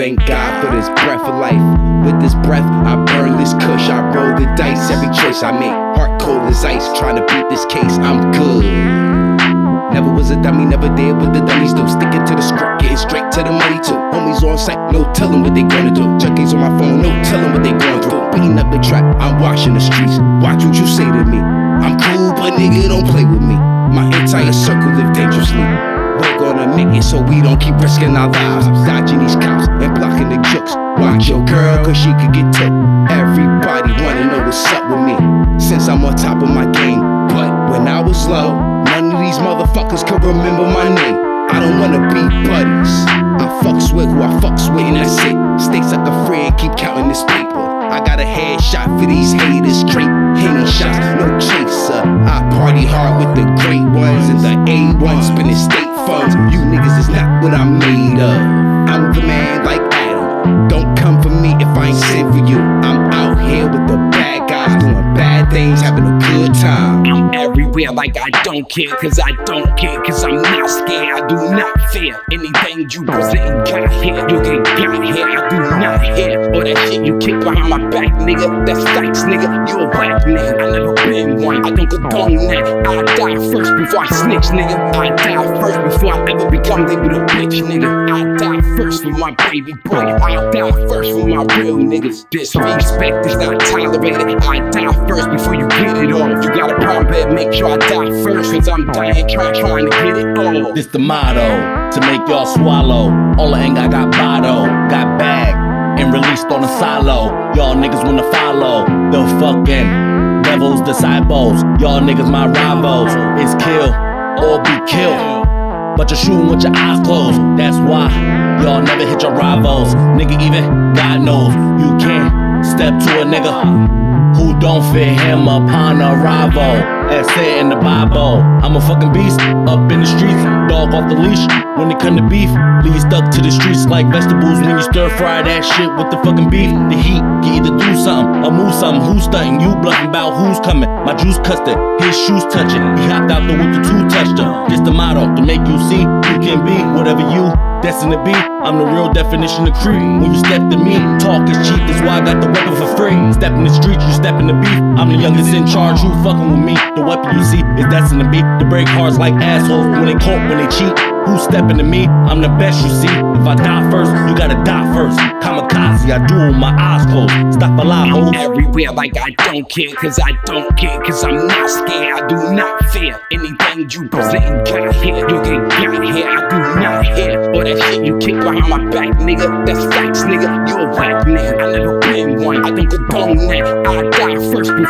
thank God for this breath of life. With this breath, I burn this kush, I roll the dice. Every choice I make, heart cold as ice. Trying to beat this case, I'm good. Never was a dummy, never did what the dummies do. Sticking to the script, getting straight to the money too. Homies on site, no telling what they gonna do. Junkies on my phone, no telling what they going through. Beating up the trap, I'm washing the streets. Watch what you say to me. I'm cool, but nigga, don't play with me. My entire circle live dangerously. We're gonna make it so we don't keep risking our lives. Dodging these cops and blocking the jokes. Watch your girl, cause she could get took. Everybody wanna know what's up with me. Since I'm on top of my game. But when I was low, none of these motherfuckers could remember my name. I don't wanna be buddies. I fucks with who I fucks with, and that's it. Stay like a friend, keep counting this paper. I got a headshot for these haters, straight henny shots, no chaser. I party hard with the great ones and the A1 spending state You niggas is not what I'm made of. I'm the man like Adam. Don't come for me if I ain't sent for you. I'm out here with the bad guys doing bad things, having a good time. I'm everywhere like I don't care, cause I don't care, cause I'm not scared. I do not fear you present got here. You can got here, I do not hear. All that shit you kick behind my back, nigga. That's facts, nigga. You a whack nigga. I never been one, I don't condone that. I die first before I snitch, nigga. I die first before I ever become labeled a bitch, nigga. I die first for my baby boy. I die first for my real niggas. This disrespect is not tolerated. I die first before you get it on. If you got a problem, better make sure I die first. Cause I'm dying, try, trying to get it all. This the motto to make y'all swallow. All the anger I got bottle, got bagged and released on a silo. Y'all niggas wanna follow the fucking devil's disciples. Y'all niggas my rivals. It's kill or be killed. But you're shooting with your eyes closed. That's why y'all never hit your rivals. Nigga, even God knows you can't step to a nigga who don't fit him upon arrival. As said in the Bible, I'm a fucking beast up in the streets, dog off the leash. When it come to beef, leave stuck to the streets like vegetables when you stir fry that shit with the fucking beef. The heat can either do something or move something. Who's stunting? You bluffing about who's coming? My juice custard, his shoes touching. He hopped out the with the two touched him. This the motto to make you see you can be whatever you destined to be. I'm the real definition of creep. When you step to me, talk is cheap, that's why I got the weapon for free. Step in the street, you step in the beef. I'm the youngest in charge, who fucking with me. The weapon you see is destined to be to break hearts like assholes when they cope, when they cheat. Who's stepping to me? I'm the best you see. If I die first, you gotta die first. Kamikaze, I do with my eyes closed. Stop a lie, I'm everywhere like I don't care, cause I don't care, cause I'm not scared. I do not fear anything you present. Got here, you can got here. I do not hear all that shit you kick behind my back, nigga. That's facts, nigga. You a whack nigga. I never been one. I don't condone that. I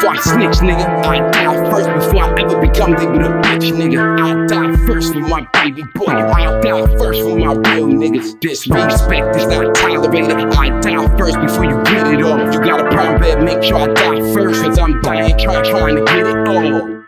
before I snitch, nigga. I die first before I ever become labeled a bitch, nigga. I die first for my baby boy. I die first for my real niggas. Disrespect is not tolerated. I die first before you get it all. If you got a problem, better make sure I die first. Cause I'm dying, try, trying to get it all.